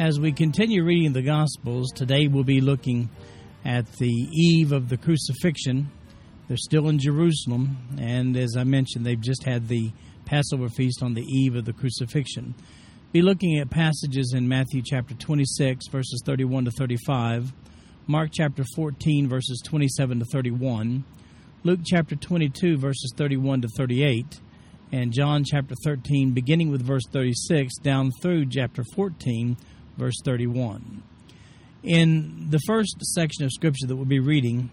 As we continue reading the Gospels, today we'll be looking at the eve of the crucifixion. They're still in Jerusalem, and as I mentioned, they've just had the Passover feast on the eve of the crucifixion. Be looking at passages in Matthew chapter 26, verses 31 to 35, Mark chapter 14, verses 27 to 31, Luke chapter 22, verses 31 to 38, and John chapter 13, beginning with verse 36, down through chapter 14, verse 31. In the first section of Scripture that we'll be reading,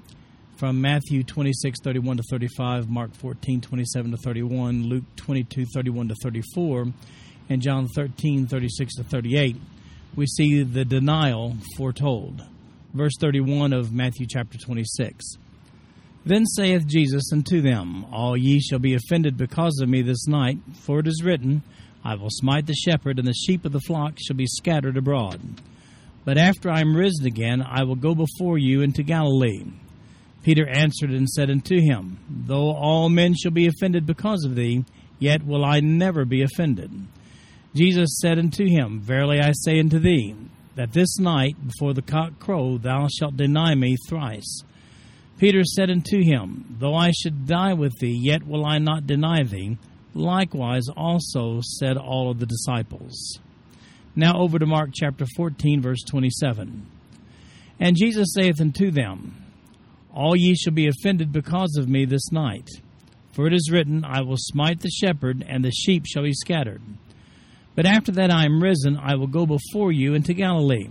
from Matthew 26, 31 to 35, Mark 14, 27 to 31, Luke 22, 31 to 34, and John 13, 36 to 38, we see the denial foretold. Verse 31 of Matthew chapter 26. Then saith Jesus unto them, All ye shall be offended because of me this night, for it is written, I will smite the shepherd, and the sheep of the flock shall be scattered abroad. But after I am risen again, I will go before you into Galilee. Peter answered and said unto him, Though all men shall be offended because of thee, yet will I never be offended. Jesus said unto him, Verily I say unto thee, that this night before the cock crow thou shalt deny me thrice. Peter said unto him, Though I should die with thee, yet will I not deny thee. Likewise also said all of the disciples. Now over to Mark chapter 14, verse 27. And Jesus saith unto them, All ye shall be offended because of me this night. For it is written, I will smite the shepherd, and the sheep shall be scattered. But after that I am risen, I will go before you into Galilee.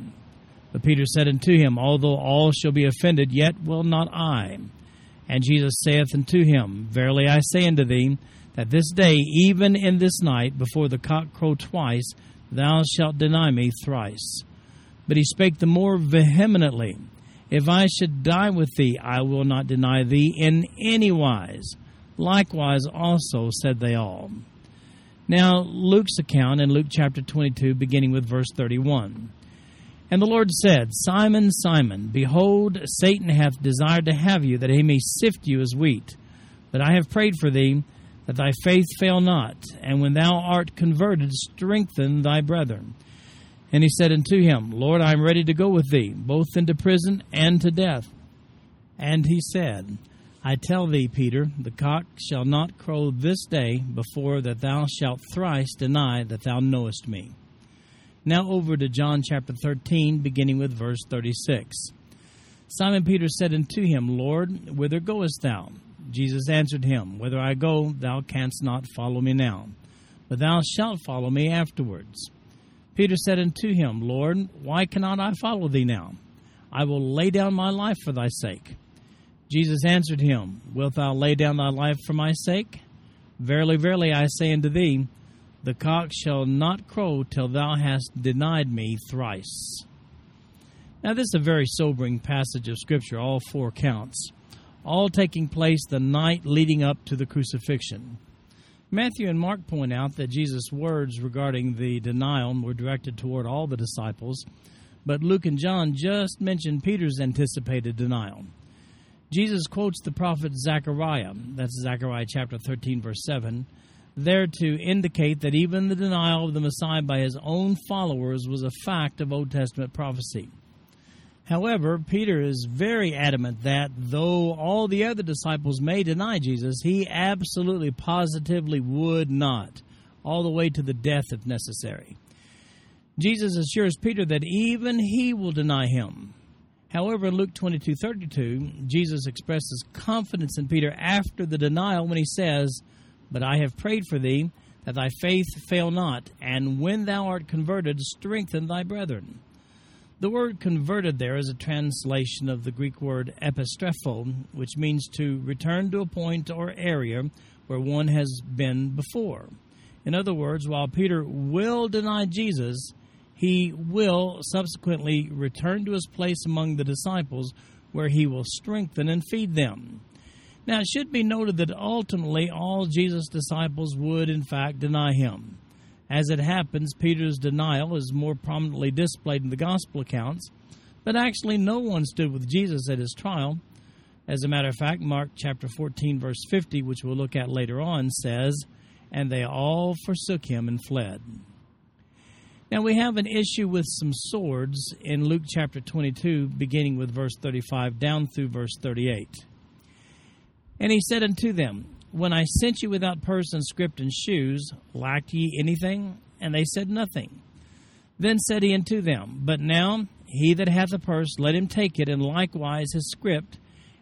But Peter said unto him, Although all shall be offended, yet will not I. And Jesus saith unto him, Verily I say unto thee, that this day, even in this night, before the cock crow twice, thou shalt deny me thrice. But he spake the more vehemently, If I should die with thee, I will not deny thee in any wise. Likewise also said they all. Now, Luke's account in Luke chapter 22, beginning with verse 31. And the Lord said, Simon, Simon, behold, Satan hath desired to have you, that he may sift you as wheat. But I have prayed for thee, that thy faith fail not, and when thou art converted, strengthen thy brethren. And he said unto him, Lord, I am ready to go with thee, both into prison and to death. And he said, I tell thee, Peter, the cock shall not crow this day before that thou shalt thrice deny that thou knowest me. Now over to John chapter 13, beginning with verse 36. Simon Peter said unto him, Lord, whither goest thou? Jesus answered him, Whither I go, thou canst not follow me now, but thou shalt follow me afterwards. Peter said unto him, Lord, why cannot I follow thee now? I will lay down my life for thy sake. Jesus answered him, Wilt thou lay down thy life for my sake? Verily, verily, I say unto thee, the cock shall not crow till thou hast denied me thrice. Now, this is a very sobering passage of Scripture, all four counts, all taking place the night leading up to the crucifixion. Matthew and Mark point out that Jesus' words regarding the denial were directed toward all the disciples, but Luke and John just mentioned Peter's anticipated denial. Jesus quotes the prophet Zechariah, that's Zechariah chapter 13, verse 7 there to indicate that even the denial of the Messiah by his own followers was a fact of Old Testament prophecy. However, Peter is very adamant that though all the other disciples may deny Jesus, he absolutely positively would not, all the way to the death if necessary. Jesus assures Peter that even he will deny him. However, in Luke 22:32, Jesus expresses confidence in Peter after the denial when he says, but I have prayed for thee, that thy faith fail not, and when thou art converted, strengthen thy brethren. The word converted there is a translation of the Greek word epistrepho, which means to return to a point or area where one has been before. In other words, while Peter will deny Jesus, he will subsequently return to his place among the disciples where he will strengthen and feed them. Now, it should be noted that ultimately all Jesus' disciples would, in fact, deny him. As it happens, Peter's denial is more prominently displayed in the gospel accounts, but actually no one stood with Jesus at his trial. As a matter of fact, Mark chapter 14, verse 50, which we'll look at later on, says, And they all forsook him and fled. Now we have an issue with some swords in Luke chapter 22, beginning with verse 35 down through verse 38. And he said unto them, When I sent you without purse and scrip and shoes, lacked ye anything? And they said, Nothing. Then said he unto them, But now he that hath a purse, let him take it, and likewise his scrip,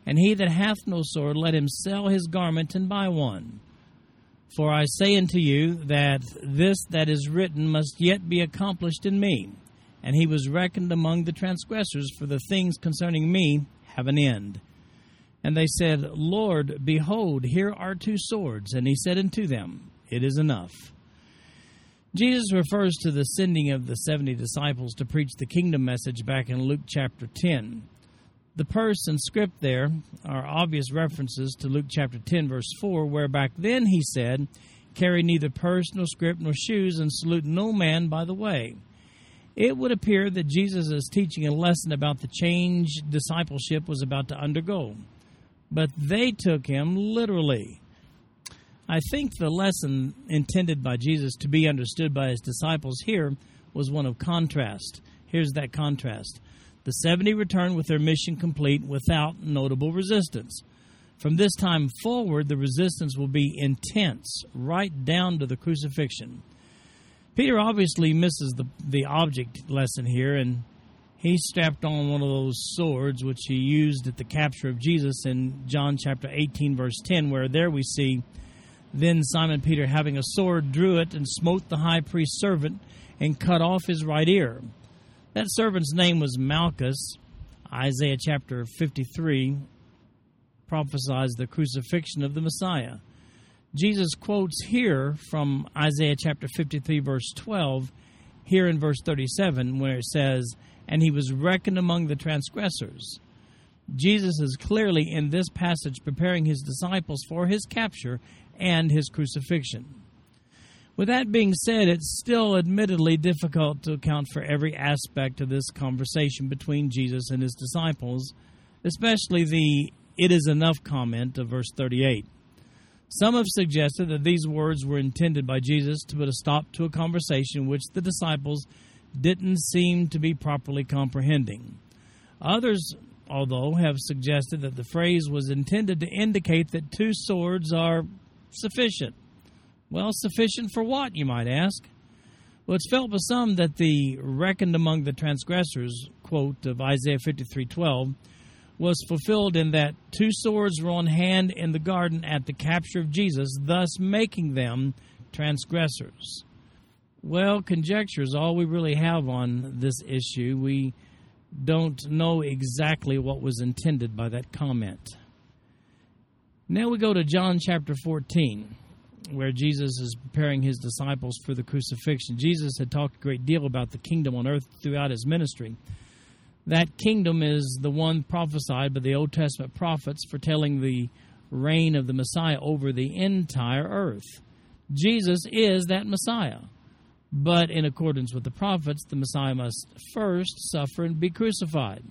and he that hath no sword, let him sell his garment and buy one. For I say unto you that this that is written must yet be accomplished in me. And he was reckoned among the transgressors, for the things concerning me have an end. And they said, Lord, behold, here are two swords. And he said unto them, It is enough. Jesus refers to the sending of the 70 disciples to preach the kingdom message back in Luke chapter 10. The purse and scrip there are obvious references to Luke chapter 10, verse 4, where back then he said, Carry neither purse nor scrip nor shoes, and salute no man by the way. It would appear that Jesus is teaching a lesson about the change discipleship was about to undergo. But they took him literally. I think the lesson intended by Jesus to be understood by his disciples here was one of contrast. Here's that contrast. The 70 returned with their mission complete without notable resistance. From this time forward, the resistance will be intense, right down to the crucifixion. Peter obviously misses the, the object lesson here, and he strapped on one of those swords which he used at the capture of Jesus in John chapter 18, verse 10, where there we see then Simon Peter, having a sword, drew it and smote the high priest's servant and cut off his right ear. That servant's name was Malchus. Isaiah chapter 53 prophesies the crucifixion of the Messiah. Jesus quotes here from Isaiah chapter 53, verse 12, here in verse 37, where it says, And he was reckoned among the transgressors. Jesus is clearly in this passage preparing his disciples for his capture and his crucifixion. With that being said, it's still admittedly difficult to account for every aspect of this conversation between Jesus and his disciples, especially the it is enough comment of verse 38. Some have suggested that these words were intended by Jesus to put a stop to a conversation which the disciples didn't seem to be properly comprehending. Others, although, have suggested that the phrase was intended to indicate that two swords are sufficient. Well, sufficient for what, you might ask? Well, it's felt by some that the reckoned among the transgressors quote of Isaiah 53:12 was fulfilled in that two swords were on hand in the garden at the capture of Jesus, thus making them transgressors. Well, conjecture is all we really have on this issue. We don't know exactly what was intended by that comment. Now we go to John chapter 14 where Jesus is preparing his disciples for the crucifixion. Jesus had talked a great deal about the kingdom on earth throughout his ministry. That kingdom is the one prophesied by the Old Testament prophets foretelling the reign of the Messiah over the entire earth. Jesus is that Messiah. But in accordance with the prophets, the Messiah must first suffer and be crucified.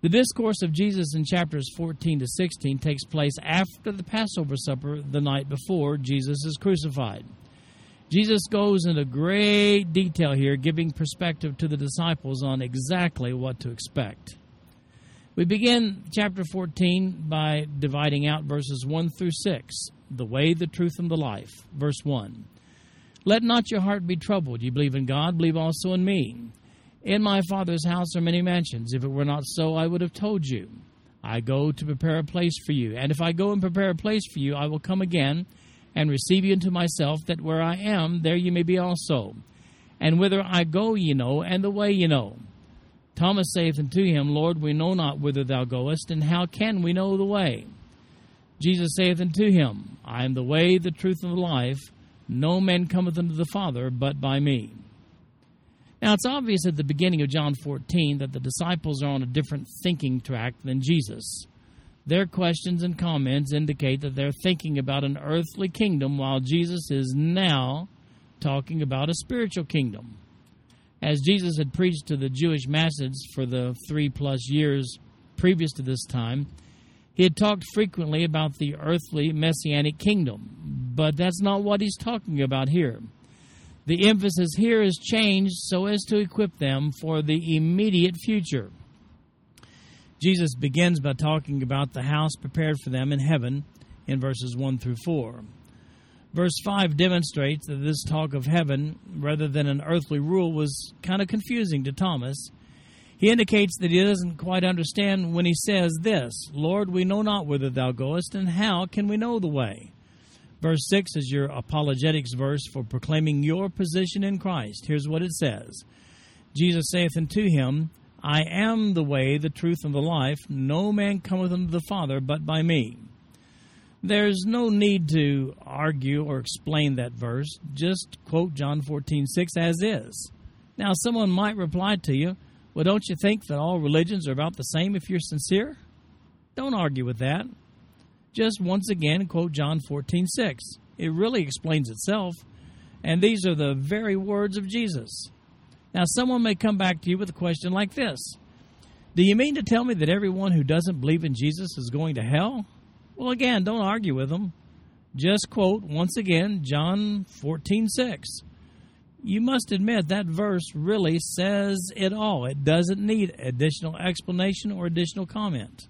The discourse of Jesus in chapters 14 to 16 takes place after the Passover supper the night before Jesus is crucified. Jesus goes into great detail here, giving perspective to the disciples on exactly what to expect. We begin chapter 14 by dividing out verses 1 through 6 the way, the truth, and the life. Verse 1 Let not your heart be troubled. You believe in God, believe also in me. In my Father's house are many mansions. If it were not so, I would have told you. I go to prepare a place for you. And if I go and prepare a place for you, I will come again and receive you into myself, that where I am, there you may be also. And whither I go, ye know, and the way ye know. Thomas saith unto him, Lord, we know not whither thou goest, and how can we know the way? Jesus saith unto him, I am the way, the truth, and the life. No man cometh unto the Father but by me. Now, it's obvious at the beginning of John 14 that the disciples are on a different thinking track than Jesus. Their questions and comments indicate that they're thinking about an earthly kingdom while Jesus is now talking about a spiritual kingdom. As Jesus had preached to the Jewish masses for the three plus years previous to this time, he had talked frequently about the earthly messianic kingdom, but that's not what he's talking about here. The emphasis here is changed so as to equip them for the immediate future. Jesus begins by talking about the house prepared for them in heaven in verses 1 through 4. Verse 5 demonstrates that this talk of heaven, rather than an earthly rule, was kind of confusing to Thomas. He indicates that he doesn't quite understand when he says this Lord, we know not whither thou goest, and how can we know the way? Verse 6 is your apologetics verse for proclaiming your position in Christ. Here's what it says Jesus saith unto him, I am the way, the truth, and the life. No man cometh unto the Father but by me. There's no need to argue or explain that verse. Just quote John 14, 6 as is. Now, someone might reply to you, Well, don't you think that all religions are about the same if you're sincere? Don't argue with that. Just once again quote John 14, 6. It really explains itself. And these are the very words of Jesus. Now, someone may come back to you with a question like this Do you mean to tell me that everyone who doesn't believe in Jesus is going to hell? Well, again, don't argue with them. Just quote once again John 14 6. You must admit that verse really says it all. It doesn't need additional explanation or additional comment.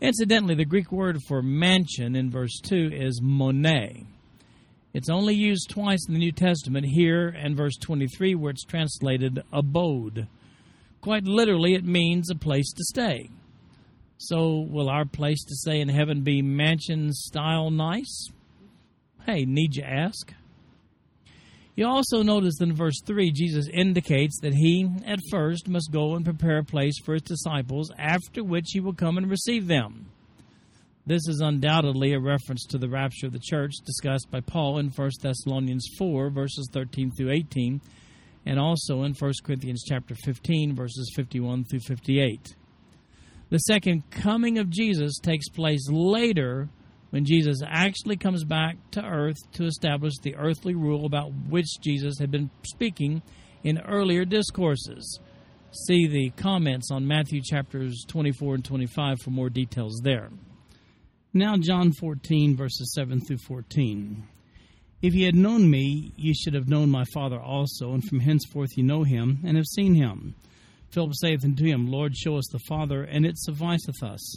Incidentally, the Greek word for mansion in verse 2 is mone. It's only used twice in the New Testament, here and verse 23, where it's translated abode. Quite literally, it means a place to stay. So, will our place to stay in heaven be mansion style nice? Hey, need you ask? You also notice in verse 3, Jesus indicates that he, at first, must go and prepare a place for his disciples, after which he will come and receive them. This is undoubtedly a reference to the rapture of the church discussed by Paul in 1 Thessalonians 4, verses 13 through 18, and also in 1 Corinthians chapter 15, verses 51 through 58. The second coming of Jesus takes place later when Jesus actually comes back to earth to establish the earthly rule about which Jesus had been speaking in earlier discourses. See the comments on Matthew chapters 24 and 25 for more details there. Now, John 14, verses 7 through 14. If ye had known me, ye should have known my Father also, and from henceforth ye know him, and have seen him. Philip saith unto him, Lord, show us the Father, and it sufficeth us.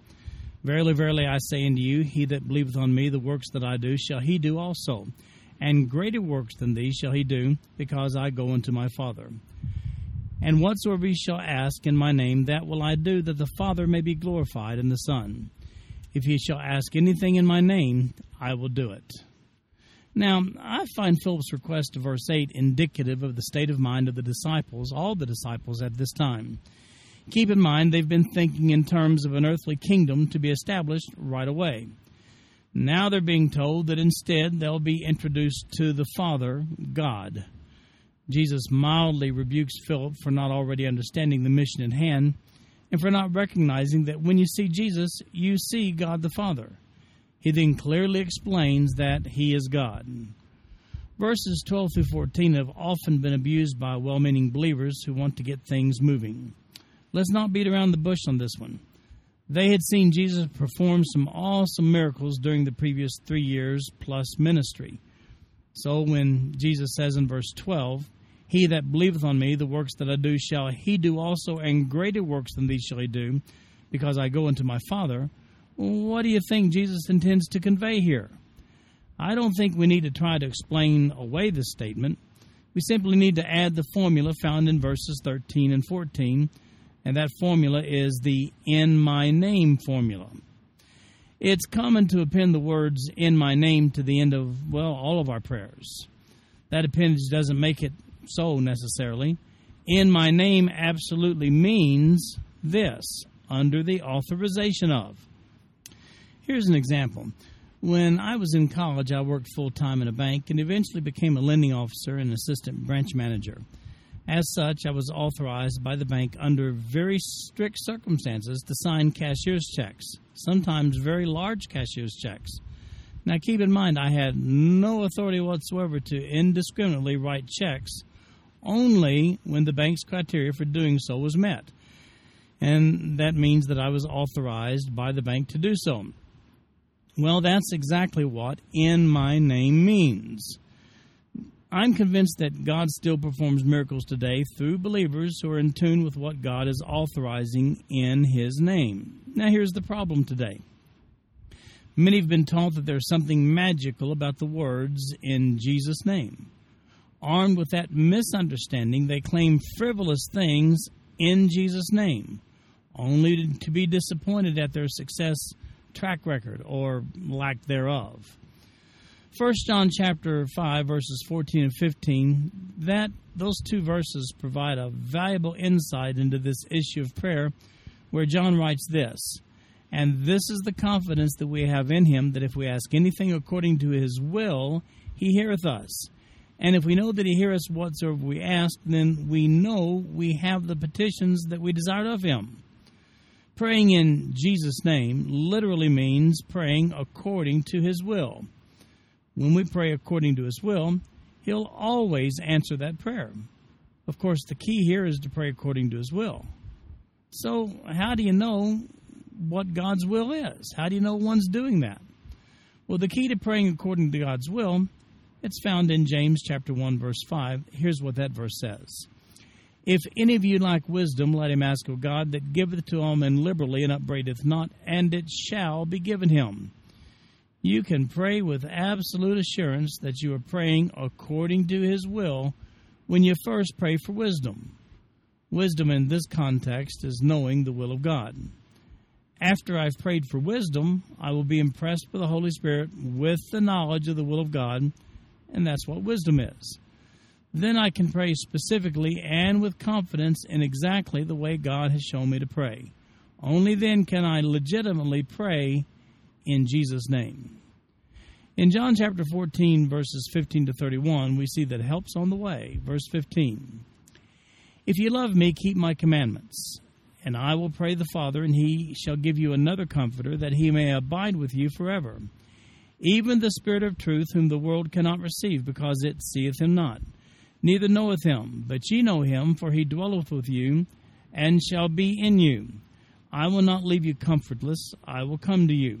Verily, verily, I say unto you, he that believeth on me, the works that I do, shall he do also. And greater works than these shall he do, because I go unto my Father. And whatsoever ye shall ask in my name, that will I do, that the Father may be glorified in the Son. If ye shall ask anything in my name, I will do it. Now, I find Philip's request to verse 8 indicative of the state of mind of the disciples, all the disciples at this time. Keep in mind, they've been thinking in terms of an earthly kingdom to be established right away. Now they're being told that instead they'll be introduced to the Father, God. Jesus mildly rebukes Philip for not already understanding the mission at hand and for not recognizing that when you see Jesus, you see God the Father. He then clearly explains that He is God. Verses 12 through 14 have often been abused by well meaning believers who want to get things moving. Let's not beat around the bush on this one. They had seen Jesus perform some awesome miracles during the previous three years plus ministry. So when Jesus says in verse 12, he that believeth on me, the works that I do shall he do also, and greater works than these shall he do, because I go unto my Father. What do you think Jesus intends to convey here? I don't think we need to try to explain away this statement. We simply need to add the formula found in verses 13 and 14, and that formula is the in my name formula. It's common to append the words in my name to the end of, well, all of our prayers. That appendage doesn't make it so necessarily. In my name absolutely means this under the authorization of. Here's an example. When I was in college, I worked full time in a bank and eventually became a lending officer and assistant branch manager. As such, I was authorized by the bank under very strict circumstances to sign cashier's checks, sometimes very large cashier's checks. Now, keep in mind, I had no authority whatsoever to indiscriminately write checks only when the bank's criteria for doing so was met. And that means that I was authorized by the bank to do so. Well, that's exactly what in my name means. I'm convinced that God still performs miracles today through believers who are in tune with what God is authorizing in His name. Now, here's the problem today. Many have been taught that there's something magical about the words in Jesus' name. Armed with that misunderstanding, they claim frivolous things in Jesus' name, only to be disappointed at their success track record or lack thereof. 1 John chapter 5 verses 14 and 15 that those two verses provide a valuable insight into this issue of prayer where John writes this and this is the confidence that we have in him that if we ask anything according to his will he heareth us. And if we know that he heareth us whatsoever we ask then we know we have the petitions that we desired of him. Praying in Jesus name literally means praying according to his will when we pray according to His will, He'll always answer that prayer. Of course, the key here is to pray according to His will. So, how do you know what God's will is? How do you know one's doing that? Well, the key to praying according to God's will, it's found in James chapter 1 verse 5. Here's what that verse says. If any of you lack wisdom, let him ask of God that giveth to all men liberally and upbraideth not, and it shall be given him. You can pray with absolute assurance that you are praying according to His will when you first pray for wisdom. Wisdom in this context is knowing the will of God. After I've prayed for wisdom, I will be impressed by the Holy Spirit with the knowledge of the will of God, and that's what wisdom is. Then I can pray specifically and with confidence in exactly the way God has shown me to pray. Only then can I legitimately pray in Jesus' name. In John chapter 14, verses 15 to 31, we see that help's on the way. Verse 15 If you love me, keep my commandments, and I will pray the Father, and he shall give you another comforter, that he may abide with you forever. Even the Spirit of truth, whom the world cannot receive, because it seeth him not, neither knoweth him. But ye know him, for he dwelleth with you, and shall be in you. I will not leave you comfortless, I will come to you.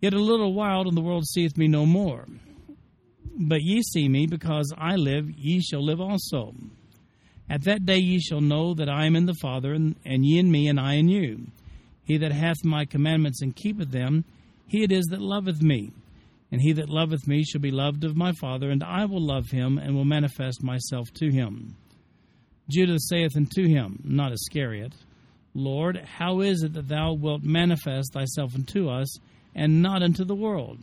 Yet a little while, and the world seeth me no more. But ye see me, because I live, ye shall live also. At that day ye shall know that I am in the Father, and, and ye in me, and I in you. He that hath my commandments and keepeth them, he it is that loveth me. And he that loveth me shall be loved of my Father, and I will love him, and will manifest myself to him. Judas saith unto him, not Iscariot, Lord, how is it that thou wilt manifest thyself unto us, and not unto the world.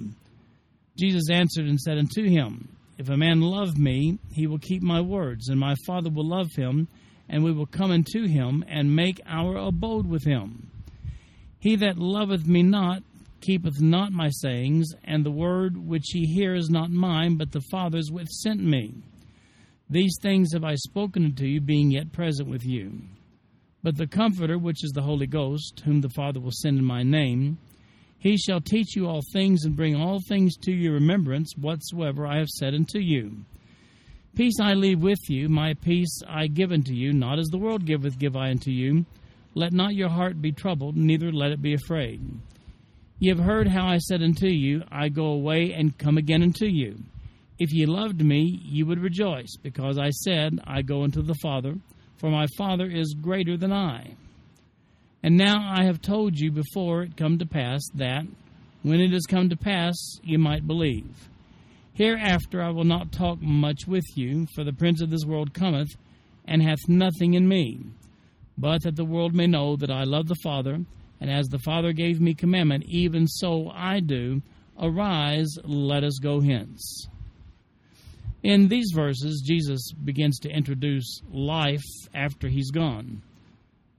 Jesus answered and said unto him, If a man love me, he will keep my words, and my Father will love him, and we will come unto him, and make our abode with him. He that loveth me not keepeth not my sayings, and the word which ye hear is not mine, but the Father's which sent me. These things have I spoken unto you, being yet present with you. But the Comforter, which is the Holy Ghost, whom the Father will send in my name, he shall teach you all things and bring all things to your remembrance whatsoever I have said unto you. Peace I leave with you, my peace I give unto you, not as the world giveth, give I unto you. Let not your heart be troubled, neither let it be afraid. Ye have heard how I said unto you, I go away and come again unto you. If ye loved me, ye would rejoice, because I said, I go unto the Father, for my Father is greater than I. And now I have told you before it come to pass that, When it has come to pass, you might believe. Hereafter I will not talk much with you, for the prince of this world cometh, and hath nothing in me. But that the world may know that I love the Father, and as the Father gave me commandment, even so I do. Arise, let us go hence. In these verses, Jesus begins to introduce life after he's gone.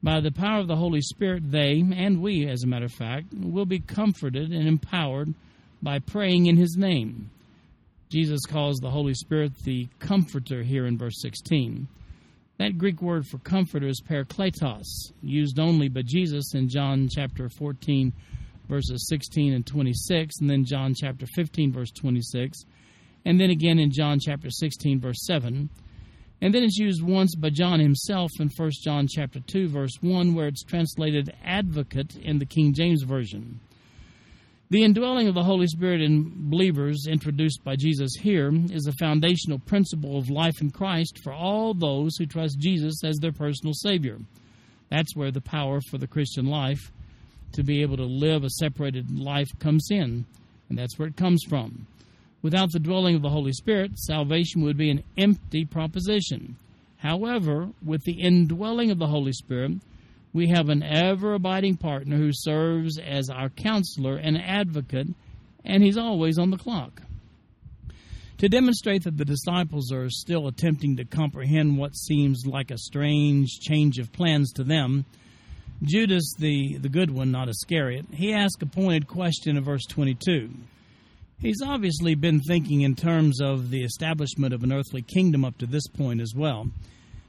By the power of the Holy Spirit, they, and we, as a matter of fact, will be comforted and empowered by praying in his name. Jesus calls the Holy Spirit the Comforter here in verse 16. That Greek word for comforter is parakletos, used only by Jesus in John chapter 14, verses 16 and 26, and then John chapter 15, verse 26, and then again in John chapter 16, verse 7. And then it's used once by John himself in 1 John chapter 2, verse 1, where it's translated advocate in the King James Version. The indwelling of the Holy Spirit in believers, introduced by Jesus here, is a foundational principle of life in Christ for all those who trust Jesus as their personal Savior. That's where the power for the Christian life to be able to live a separated life comes in, and that's where it comes from. Without the dwelling of the Holy Spirit, salvation would be an empty proposition. However, with the indwelling of the Holy Spirit, we have an ever abiding partner who serves as our counselor and advocate, and he's always on the clock. To demonstrate that the disciples are still attempting to comprehend what seems like a strange change of plans to them, Judas, the, the good one, not Iscariot, he asked a pointed question in verse 22. He's obviously been thinking in terms of the establishment of an earthly kingdom up to this point as well.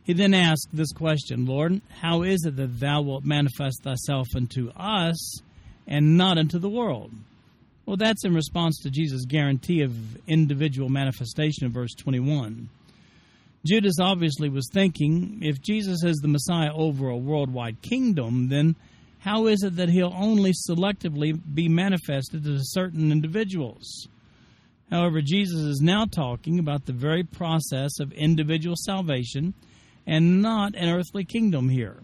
He then asked this question Lord, how is it that thou wilt manifest thyself unto us and not unto the world? Well, that's in response to Jesus' guarantee of individual manifestation in verse 21. Judas obviously was thinking if Jesus is the Messiah over a worldwide kingdom, then how is it that he'll only selectively be manifested to certain individuals? However, Jesus is now talking about the very process of individual salvation and not an earthly kingdom here.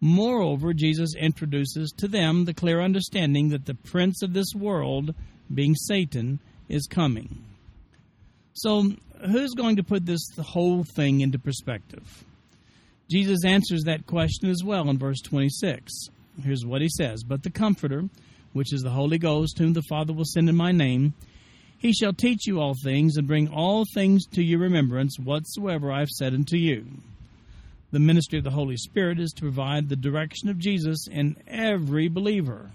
Moreover, Jesus introduces to them the clear understanding that the prince of this world, being Satan, is coming. So, who's going to put this whole thing into perspective? Jesus answers that question as well in verse 26. Here's what he says But the Comforter, which is the Holy Ghost, whom the Father will send in my name, he shall teach you all things and bring all things to your remembrance whatsoever I have said unto you. The ministry of the Holy Spirit is to provide the direction of Jesus in every believer.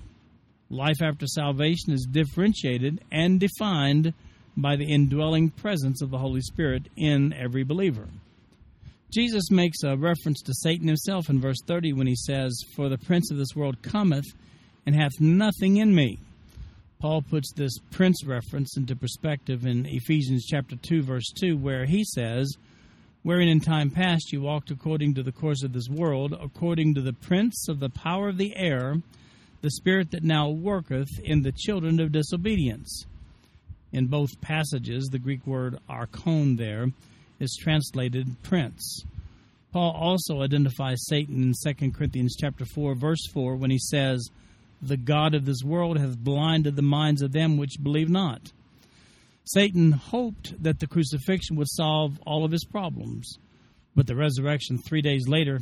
Life after salvation is differentiated and defined by the indwelling presence of the Holy Spirit in every believer. Jesus makes a reference to Satan himself in verse 30 when he says, For the prince of this world cometh and hath nothing in me. Paul puts this prince reference into perspective in Ephesians chapter 2 verse 2 where he says, wherein in time past you walked according to the course of this world, according to the prince of the power of the air, the spirit that now worketh in the children of disobedience. In both passages, the Greek word archon there is translated prince. Paul also identifies Satan in 2 Corinthians chapter 4 verse 4 when he says, "The god of this world hath blinded the minds of them which believe not." Satan hoped that the crucifixion would solve all of his problems, but the resurrection three days later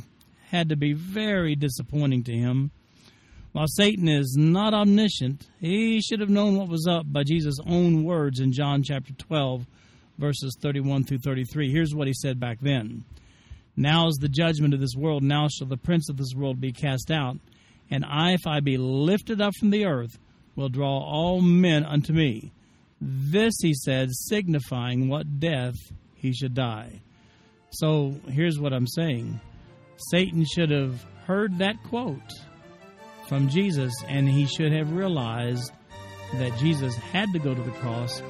had to be very disappointing to him. While Satan is not omniscient, he should have known what was up by Jesus' own words in John chapter 12, verses 31 through 33. Here's what he said back then Now is the judgment of this world, now shall the prince of this world be cast out. And I, if I be lifted up from the earth, will draw all men unto me. This, he said, signifying what death he should die. So here's what I'm saying Satan should have heard that quote from Jesus, and he should have realized that Jesus had to go to the cross,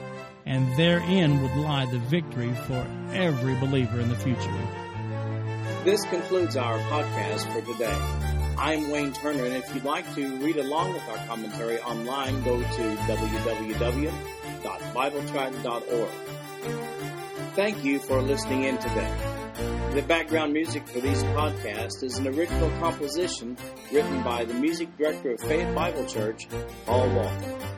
and therein would lie the victory for every believer in the future. This concludes our podcast for today. I'm Wayne Turner, and if you'd like to read along with our commentary online, go to www.bibletrack.org. Thank you for listening in today. The background music for these podcasts is an original composition written by the music director of Faith Bible Church, Paul Walker.